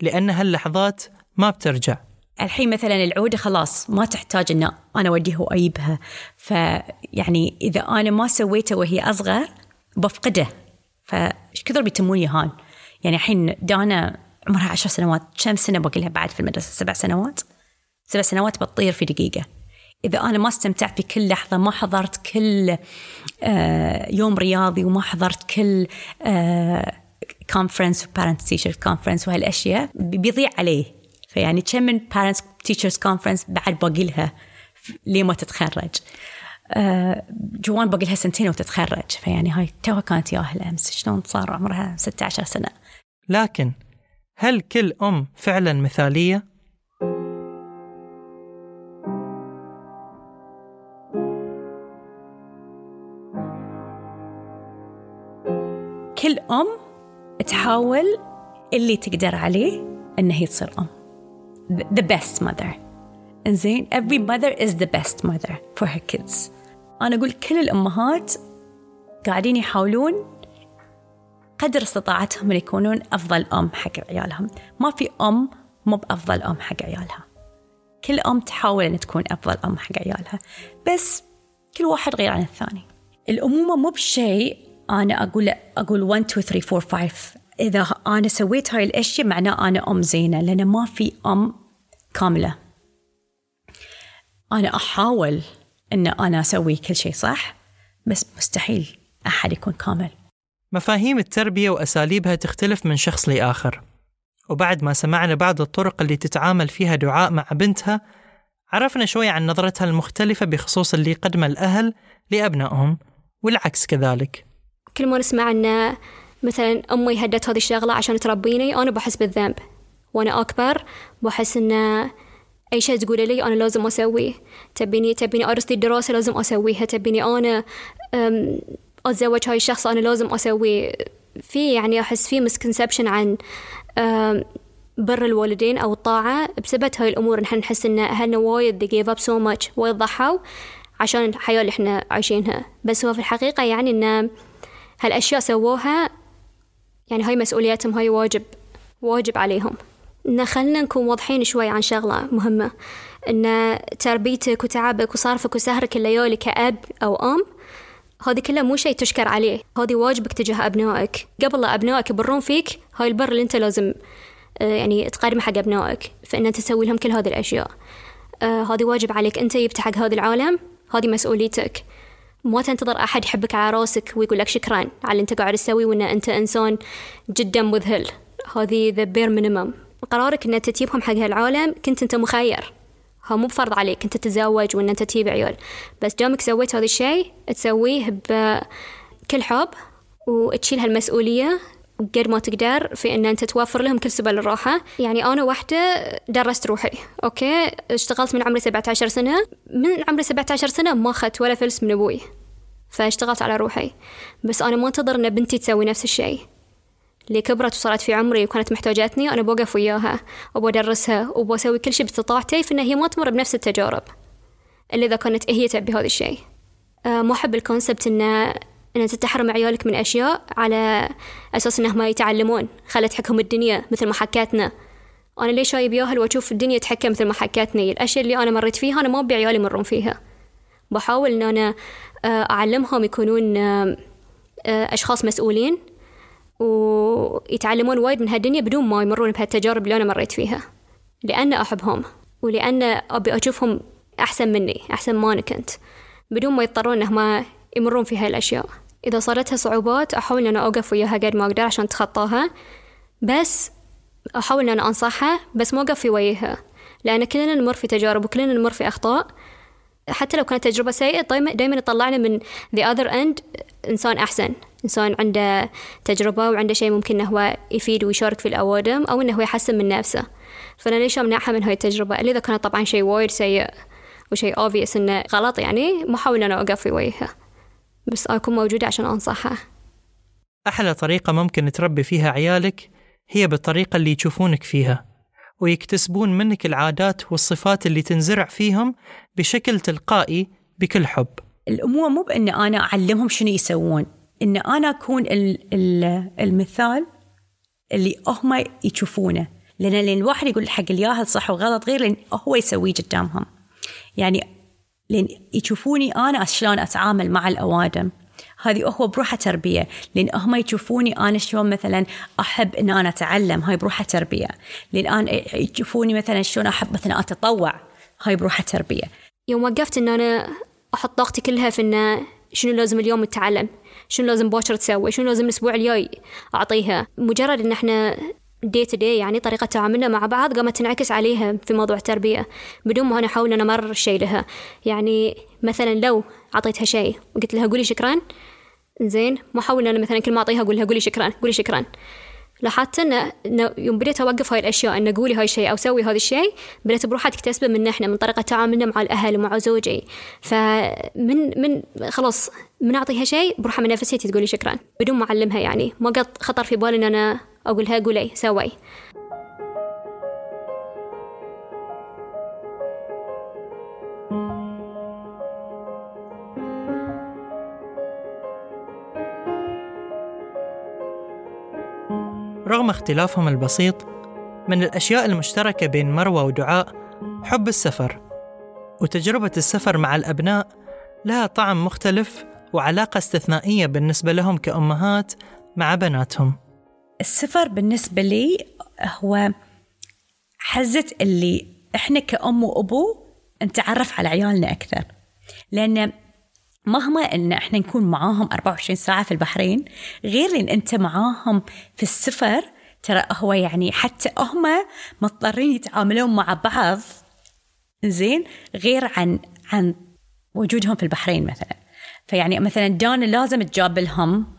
لأن هاللحظات ما بترجع. الحين مثلا العودة خلاص ما تحتاج ان أنا اوديها واجيبها فيعني إذا أنا ما سويته وهي أصغر بفقده. فايش كثر بيتمون يهان؟ يعني الحين دانا عمرها عشر سنوات كم سنة باقي لها بعد في المدرسة؟ سبع سنوات؟ سبع سنوات بتطير في دقيقة. إذا أنا ما استمتعت بكل لحظة ما حضرت كل آه، يوم رياضي وما حضرت كل conference و parent teachers conference وهالأشياء بيضيع عليه. فيعني كم من parents teachers conference بعد باقي لها ليه ما تتخرج؟ آه، جوان باقي لها سنتين وتتخرج. فيعني هاي توها كانت ياهل أمس. شلون صار عمرها 16 سنة؟ لكن هل كل أم فعلا مثالية؟ كل أم تحاول اللي تقدر عليه إن هي تصير أم. The best mother. إنزين every mother is the best mother for her kids. أنا أقول كل الأمهات قاعدين يحاولون قدر استطاعتهم أن يكونون أفضل أم حق عيالهم. ما في أم مو بأفضل أم حق عيالها. كل أم تحاول أن تكون أفضل أم حق عيالها. بس كل واحد غير عن الثاني. الأمومة مو بشيء أنا أقول أقول 1 2 3 4 5 إذا أنا سويت هاي الأشياء معناه أنا أم زينة لأن ما في أم كاملة. أنا أحاول إن أنا أسوي كل شيء صح بس مستحيل أحد يكون كامل. مفاهيم التربية وأساليبها تختلف من شخص لآخر. وبعد ما سمعنا بعض الطرق اللي تتعامل فيها دعاء مع بنتها عرفنا شوي عن نظرتها المختلفة بخصوص اللي يقدمه الأهل لأبنائهم والعكس كذلك. كل ما نسمع أن مثلا أمي هدت هذه الشغلة عشان تربيني أنا بحس بالذنب. وأنا أكبر بحس أن أي شيء تقولي لي أنا لازم أسويه. تبيني تبيني أرسل الدراسة لازم أسويها. تبيني أنا أم، أتزوج هاي الشخص أنا لازم أسويه في يعني أحس في مسكونسبشن عن بر الوالدين أو الطاعة. بسبب هاي الأمور نحن نحس إن أهلنا وايد they gave up so much وايد ضحوا عشان الحياة اللي إحنا عايشينها. بس هو في الحقيقة يعني إن هالأشياء سووها يعني هاي مسؤولياتهم هاي واجب واجب عليهم. إن خلنا نكون واضحين شوي عن شغلة مهمة. إن تربيتك وتعبك وصرفك وسهرك الليالي كأب أو أم هذه كلها مو شيء تشكر عليه. هذه واجبك تجاه أبنائك. قبل لا أبنائك يبرون فيك هاي ال bare اللي أنت لازم آه، يعني تقدمه حق أبنائك. فإن أنت تسوي لهم كل هذه الأشياء. آه، هذه واجب عليك أنت جبت حق هذا العالم. هذه مسؤوليتك. ما تنتظر أحد يحبك على راسك ويقول لك شكرا على اللي أنت قاعد تسوي وإن أنت إنسان جدا مذهل. هذه the bare minimum قرارك أنت تجيبهم حق هالعالم كنت أنت مخير. هو مو بفرض عليك أنت تتزوج وإن أنت تجيب عيال بس دامك سويت هذا الشيء تسويه بكل حب وتشيل هالمسؤولية قد ما تقدر في إن أنت توفر لهم كل سبل الراحة. يعني أنا واحدة درست روحي okay؟ اشتغلت من عمري 17 سنة. من عمري 17 سنة ما أخذت ولا فلس من أبوي فاشتغلت على روحي. بس أنا ما انتظر إن بنتي تسوي نفس الشيء. اللي كبرت وصارت في عمري وكانت محتاجاتني أنا بوقف وياها وبدرسها وبسوي كل شيء باستطاعتي ان هي ما تمر بنفس التجارب الا اذا كانت هي تبي هذا الشيء آه، ما أحب الكونسبت ان ان انت تحرم عيالك من أشياء على أساس انهم ما يتعلمون خلت تحكم الدنيا مثل ما حكتنا أنا ليش جايب ياهل وأشوف الدنيا تحكم مثل ما حكتني الأشياء اللي أنا مريت فيها أنا ما أبي عيالي يمرون فيها. بحاول إن أنا آه، أعلمهم يكونون آه، آه، أشخاص مسؤولين ويتعلمون وايد من هالدنيا بدون ما يمرون بهالتجارب اللي أنا مريت فيها. لأن أحبهم ولأن أبي أشوفهم أحسن مني أحسن ما أنا كنت بدون ما يضطرون انهم يمرون في هاي الاشياء إذا صارتها صعوبات أحاول إن أنا أوقف وياها قد ما أقدر عشان اتخطاها بس أحاول إن أنا أنصحها بس ما أوقف في وجهها. لأن كلنا نمر في تجارب وكلنا نمر في أخطاء. حتى لو كانت تجربة سيئة دايما دايما يطلعنا من the other end إنسان أحسن. إنسان عنده تجربة وعنده شيء ممكن إنه هو يفيد ويشارك في الأوادم أو إنه هو يحسن من نفسه. فأنا ليش أمنعها من هاي التجربة؟ إلا إذا كانت طبعا شيء وايد سيء وشيء obvious إنه غلط يعني ما أحاول أنا أوقف في وجهها. بس أكون موجودة عشان أنصحها. أحلى طريقة ممكن تربي فيها عيالك هي بالطريقة اللي يشوفونك فيها. ويكتسبون منك العادات والصفات اللي تنزرع فيهم بشكل تلقائي بكل حب. الأمومة مو بأن أنا أعلمهم شنو يسوون. إن أنا أكون ال- ال- المثال اللي هم يشوفونه. لأن لأن الواحد يقول حق الياهل صح وغلط غير لأن هو يسويه قدامهم. يعني لأن يشوفوني أنا شلون أتعامل مع الأوادم. هذه هو بروحها تربية. لأن هم يشوفوني أنا شلون مثلا أحب أن أنا أتعلم. هاي بروحها تربية. لأن أنا يشوفوني مثلا شلون أحب مثلا أتطوع. هاي بروحها تربية. يوم وقفت إن أنا أحط طاقتي كلها في انه شنو لازم اليوم نتعلم؟ شنو لازم باكر تسوي؟ شنو لازم الأسبوع الجاي أعطيها؟ مجرد إن إحنا day to day يعني طريقة تعاملنا مع بعض قامت تنعكس عليها في موضوع التربية بدون ما أنا أحاول أن أمرر الشيء لها. يعني مثلا لو أعطيتها شيء وقلت لها قولي شكرا زين ما أحاول أنا مثلا كل ما أعطيها أقول لها قولي شكرا قولي شكرا. لاحظت إنه يوم بديت أوقف هاي الأشياء إن قولي هاي الشيء أو سوي هذا الشيء بديت بروحها تكتسبه من إحنا من طريقة تعاملنا مع الأهل ومع زوجي. فمن من خلاص من أعطيها شيء بروحها من نفسيتي تقولي شكرا بدون ما أعلمها يعني. ما قد خطر في بالي إن أنا أقولها قولي سوي. رغم اختلافهم البسيط من الأشياء المشتركة بين مروة ودعاء حب السفر وتجربة السفر مع الأبناء لها طعم مختلف وعلاقة استثنائية بالنسبة لهم كأمهات مع بناتهم. السفر بالنسبة لي هو حزة اللي إحنا كأم وأبو نتعرف على عيالنا أكثر. لأن مهما إن إحنا نكون معاهم 24 ساعة في البحرين غير إن أنت معاهم في السفر ترى هو يعني حتى هم مضطرين يتعاملون مع بعض زين غير عن عن وجودهم في البحرين مثلا. فيعني مثلا دانا لازم تجاب لهم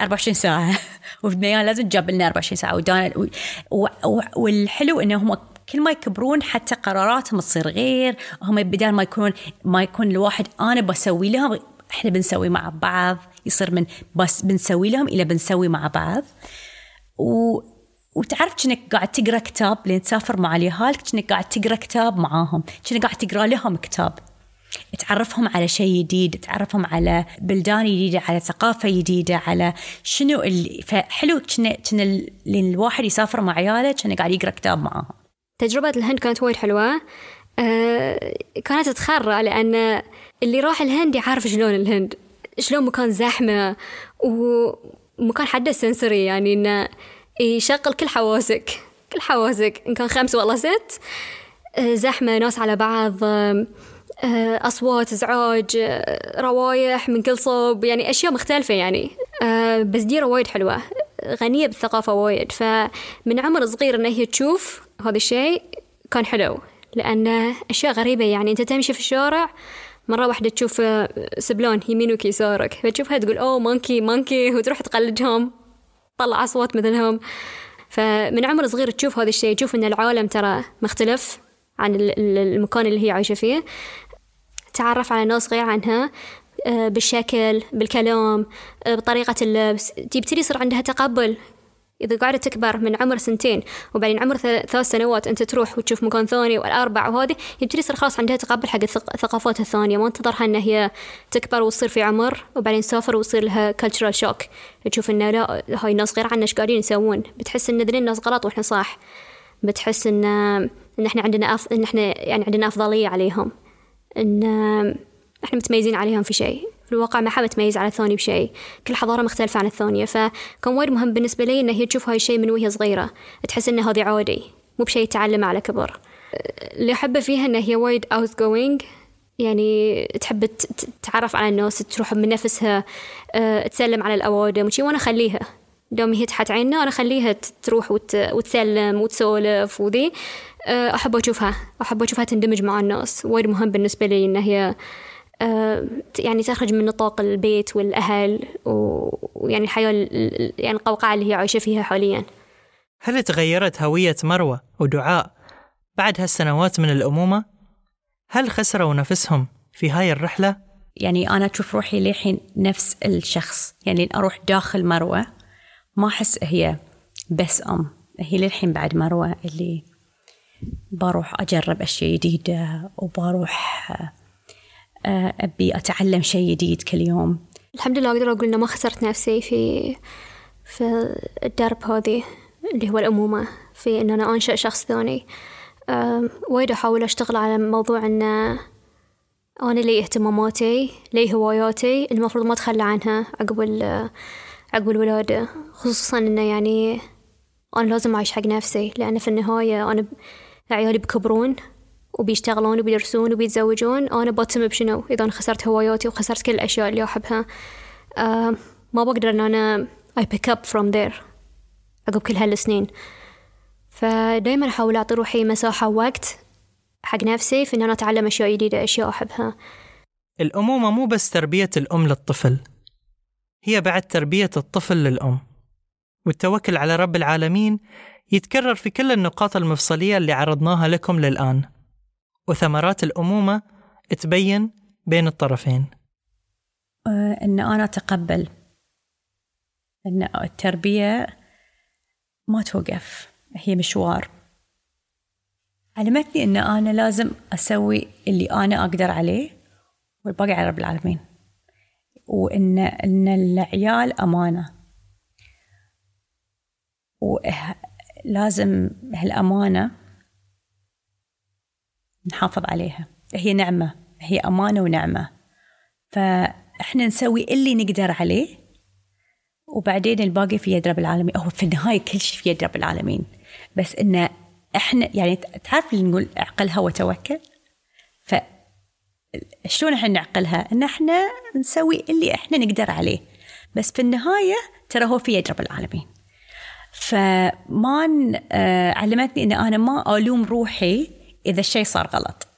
24 ساعة. وبنيان لازم تجاب لنا 24 ساعة. ودانا و- و- والحلو إنه هم كل ما يكبرون حتى قراراتهم تصير غير. هم بدال ما يكون ما يكون الواحد أنا بسوي لهم إحنا بنسوي مع بعض. يصير من بس بنسوي لهم إلى بنسوي مع بعض. و وتعرف كأنك قاعد تقرأ كتاب لين تسافر مع اليهال كأنك قاعد تقرأ كتاب معاهم كأنك قاعد تقرأ لهم كتاب. تعرفهم على شيء جديد تعرفهم على بلدان جديدة على ثقافة جديدة على شنو اللي فحلو كنا كنا الواحد يسافر مع عياله كأنه قاعد يقرأ كتاب معاهم. تجربة الهند كانت وايد حلوة. آه كانت تخرع لأن اللي راح الهند يعرف شلون الهند شلون مكان زحمة ومكان حده سنسوري يعني إنه يشغل كل حواسك كل حواسك. إن كان خمس والله ست آه زحمة ناس على بعض أصوات إزعاج آه، روايح من كل صوب يعني أشياء مختلفة يعني. آه، بس ديرة وايد حلوة. غنية بالثقافة وايد. فمن عمر صغير إن هي تشوف هذا الشيء كان حلو لأن أشياء غريبة يعني. أنت تمشي في الشارع مرة واحدة تشوف آه، سبلون يمينك يسارك فتشوفها تقول oh monkey monkey وتروح تقلدهم طلع أصوات مثلهم. فمن عمر صغير تشوف هذا الشيء تشوف أن العالم ترى مختلف عن ال- ال- المكان اللي هي عايشة فيه. تعرف على ناس غير عنها آه، بالشكل بالكلام آه، بطريقة اللبس. تبتدي يصير عندها تقبل. إذا قاعدة تكبر من عمر سنتين وبعدين عمر ثلاث سنوات أنت تروح وتشوف مكان ثاني والأربع وهذه يبتدي يصير خلاص عندها تقبل حق الثق- الثقافات الثانية. ما انتظرها أن هي تكبر وتصير في عمر وبعدين تسافر ويصير لها cultural shock. تشوف إنه لا هاي الناس غير عنا إيش قاعدين يسوون؟ بتحس إن ذي الناس غلط وإحنا صح. بتحس إن إن إحنا عندنا أف... إن إحنا يعني عندنا أفضلية عليهم. إن إحنا متميزين عليهم في شيء. في الواقع ما حد متميز على الثاني بشيء. كل حضارة مختلفة عن الثانية. فكان وايد مهم بالنسبة لي إن هي تشوف هاي الشيء من وهي صغيرة. تحس إن هذا عادي. مو بشيء تعلمه على كبر. اللي أحبه فيها إن هي وايد outgoing يعني تحب تتعرف على الناس تروح من نفسها أه، تسلم على الأوادم وشي وأنا أخليها. دوم هي تحت عيننا أنا أخليها تروح وت... وتسلم وتسولف وذي. أحب أشوفها. أحب أشوفها تندمج مع الناس. وايد مهم بالنسبة لي إن هي أه، يعني تخرج من نطاق البيت والأهل ويعني الحياة ال- ال- يعني القوقعة اللي هي عايشة فيها حاليا. هل تغيرت هوية مروة ودعاء بعد هالسنوات من الأمومة؟ هل خسروا نفسهم في هاي الرحلة؟ يعني أنا أشوف روحي للحين نفس الشخص. يعني أروح داخل مروة ما أحس هي بس أم. هي للحين بعد مروة اللي بروح أجرب أشياء جديدة وبروح آه، أبي أتعلم شيء جديد كل يوم. الحمد لله أقدر أقول إنه ما خسرت نفسي في في الدرب هذه اللي هو الأمومة في إن أنا أنشأ شخص ثاني. أم، وايد أحاول أشتغل على موضوع إن أنا لي اهتماماتي لي هواياتي المفروض ما أتخلى عنها عقب عقب الولادة خصوصا إنه يعني أنا لازم أعيش حق نفسي لأن في النهاية أنا عيالي بيكبرون وبيشتغلون وبيدرسون وبيتزوجون. أنا بتم بشنو إذا خسرت هواياتي وخسرت كل الأشياء اللي أحبها آه ما بقدر إن أنا I pick up from there عقب كل هالسنين. فدايما أحاول أعطي روحي مساحة ووقت حق نفسي في إن أنا أتعلم أشياء جديدة أشياء أحبها. الأمومة مو بس تربية الأم للطفل هي بعد تربية الطفل للأم. والتوكل على رب العالمين يتكرر في كل النقاط المفصلية اللي عرضناها لكم للآن وثمرات الأمومة تبين بين الطرفين. آه، إن أنا أتقبل إن التربية ما توقف هي مشوار. علمتني إن أنا لازم أسوي اللي أنا أقدر عليه والباقي على رب العالمين وإن إن العيال أمانة. ولازم هالأمانة نحافظ عليها. هي نعمة هي أمانة ونعمة. فإحنا نسوي اللي نقدر عليه وبعدين الباقي في يد رب العالمين. هو في النهاية كل شيء في يد رب العالمين. بس انه إحنا يعني تعرف اللي نقول اعقلها وتوكل؟ ف شلون إحنا نعقلها؟ إن إحنا نسوي اللي إحنا نقدر عليه. بس في النهاية ترى هو في يد رب العالمين. فما ن- آه، علمتني إن أنا ما ألوم روحي إذا الشيء صار غلط.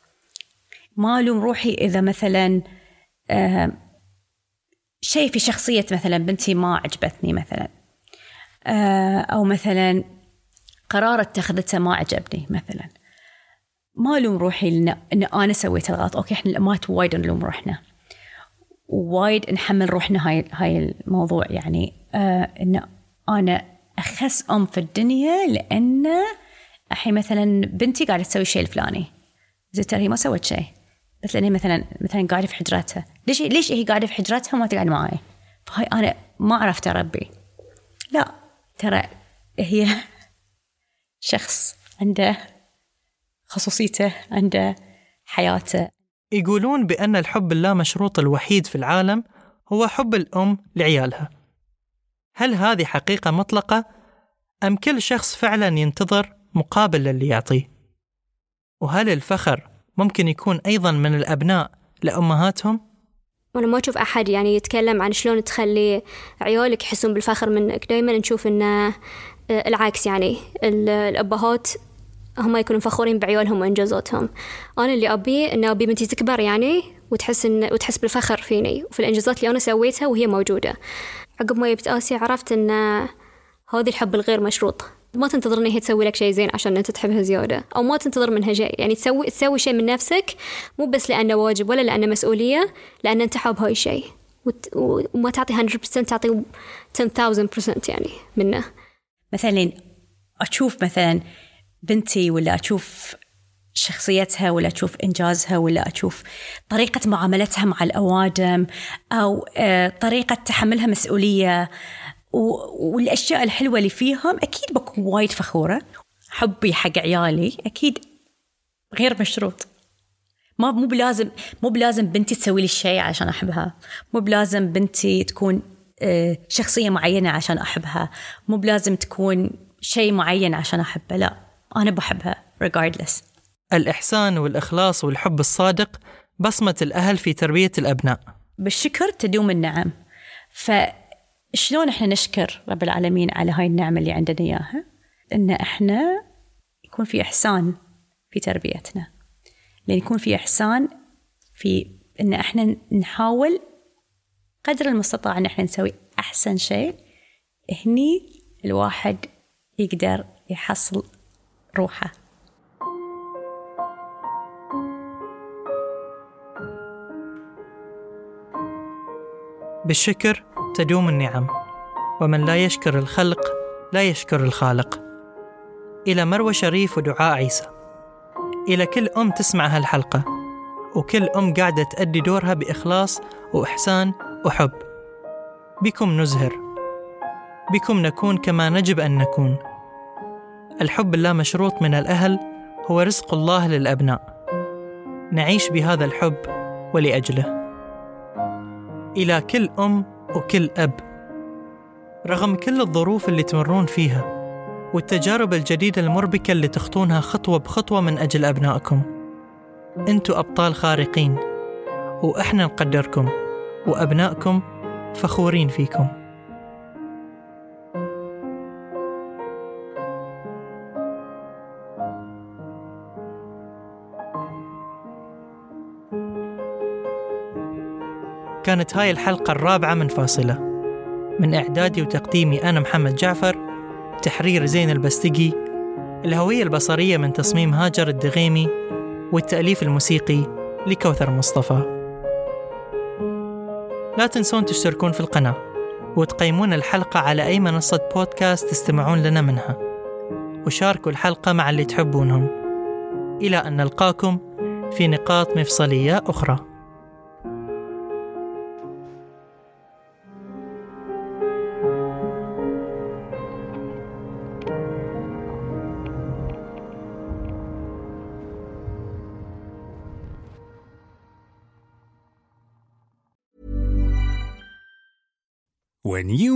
ما ألوم روحي إذا مثلا آه، شيء في شخصية مثلا بنتي ما عجبتني مثلا. آه، أو مثلا قرار اتخذته ما عجبني مثلا. ما ألوم روحي إن إن أنا سويت الغلط. okay إحنا الامهات وايد نلوم روحنا. وايد نحمل روحنا هاي هاي الموضوع يعني. آه إن أنا أخس أم في الدنيا لأن الحين مثلا بنتي قاعدة تسوي الشيء الفلاني. زين ترى هي ما سوت شيء. بس لأن هي مثلا مثلا قاعدة في حجرتها ليش ليش هي قاعدة في حجرتها وما تقعد معي فهاي أنا ما عرفت اربي لا ترى هي شخص عنده خصوصيته عنده حياته. يقولون بأن الحب اللامشروط الوحيد في العالم هو حب الأم لعيالها. هل هذه حقيقة مطلقة أم كل شخص فعلا ينتظر مقابل للي يعطيه؟ وهل الفخر ممكن يكون أيضا من الأبناء لأمهاتهم؟ وأنا ما أشوف أحد يعني يتكلم عن شلون تخلي عيالك يحسون بالفخر منك دايما نشوف إن آه، العكس يعني ال- الأبهات هم يكونوا فخورين بعيالهم وإنجازاتهم أنا اللي أبيه إن أبي بنتي تكبر يعني وتحس إن وتحس بالفخر فيني وفي الإنجازات اللي أنا سويتها وهي موجودة عقب ما جبت آسيا عرفت إن هذا الحب الغير مشروط ما تنتظر ان هي تسوي لك شيء زين عشان أنت تحبها زيادة أو ما تنتظر منها شيء. يعني تسوي تسوي شيء من نفسك مو بس لأنه واجب ولا لأنه مسؤولية لأن أنت حاب هاي الشيء. وت- وما تعطي 100% تعطي 10000% يعني منه. مثلا أشوف مثلا بنتي ولا أشوف شخصيتها ولا أشوف إنجازها ولا أشوف طريقة معاملتها مع الأوادم أو آه، طريقة تحملها مسؤولية و- والأشياء الحلوة اللي فيهم أكيد بكون وايد فخورة. حبي حق عيالي أكيد غير مشروط. ما مو بلازم مو بلازم بنتي تسوي لي الشيء عشان أحبها. مو بلازم بنتي تكون آه، شخصية معينة عشان أحبها. مو بلازم تكون شيء معين عشان احبها لا أنا بحبها regardless. الإحسان والإخلاص والحب الصادق بصمة الأهل في تربية الأبناء. بالشكر تدوم النعم. فشلون إحنا نشكر رب العالمين على هاي النعمة اللي عندنا إياها؟ إن إحنا يكون في إحسان في تربيتنا. لأن يكون في إحسان في إن إحنا نحاول قدر المستطاع إن إحنا نسوي أحسن شيء هني الواحد يقدر يحصل روحه. بالشكر تدوم النعم ومن لا يشكر الخلق لا يشكر الخالق. إلى مروى شريف ودعاء عيسى. إلى كل أم تسمع هالحلقة وكل أم قاعدة تأدي دورها بإخلاص وإحسان وحب. بكم نزهر بكم نكون كما نجب أن نكون. الحب اللامشروط من الأهل هو رزق الله للأبناء. نعيش بهذا الحب ولأجله. إلى كل أم وكل أب. رغم كل الظروف اللي تمرون فيها والتجارب الجديدة المربكة اللي تخطونها خطوة بخطوة من أجل أبنائكم أنتوا أبطال خارقين وإحنا نقدركم وأبنائكم فخورين فيكم. كانت هاي الحلقة الرابعة من فاصلة. من إعدادي وتقديمي أنا محمد جعفر تحرير زين البستقي الهوية البصرية من تصميم هاجر الدغيمي والتأليف الموسيقي لكوثر مصطفى. لا تنسون تشتركون في القناة وتقيمون الحلقة على أي منصة بودكاست تستمعون لنا منها وشاركوا الحلقة مع اللي تحبونهم. إلى أن نلقاكم في نقاط مفصلية أخرى.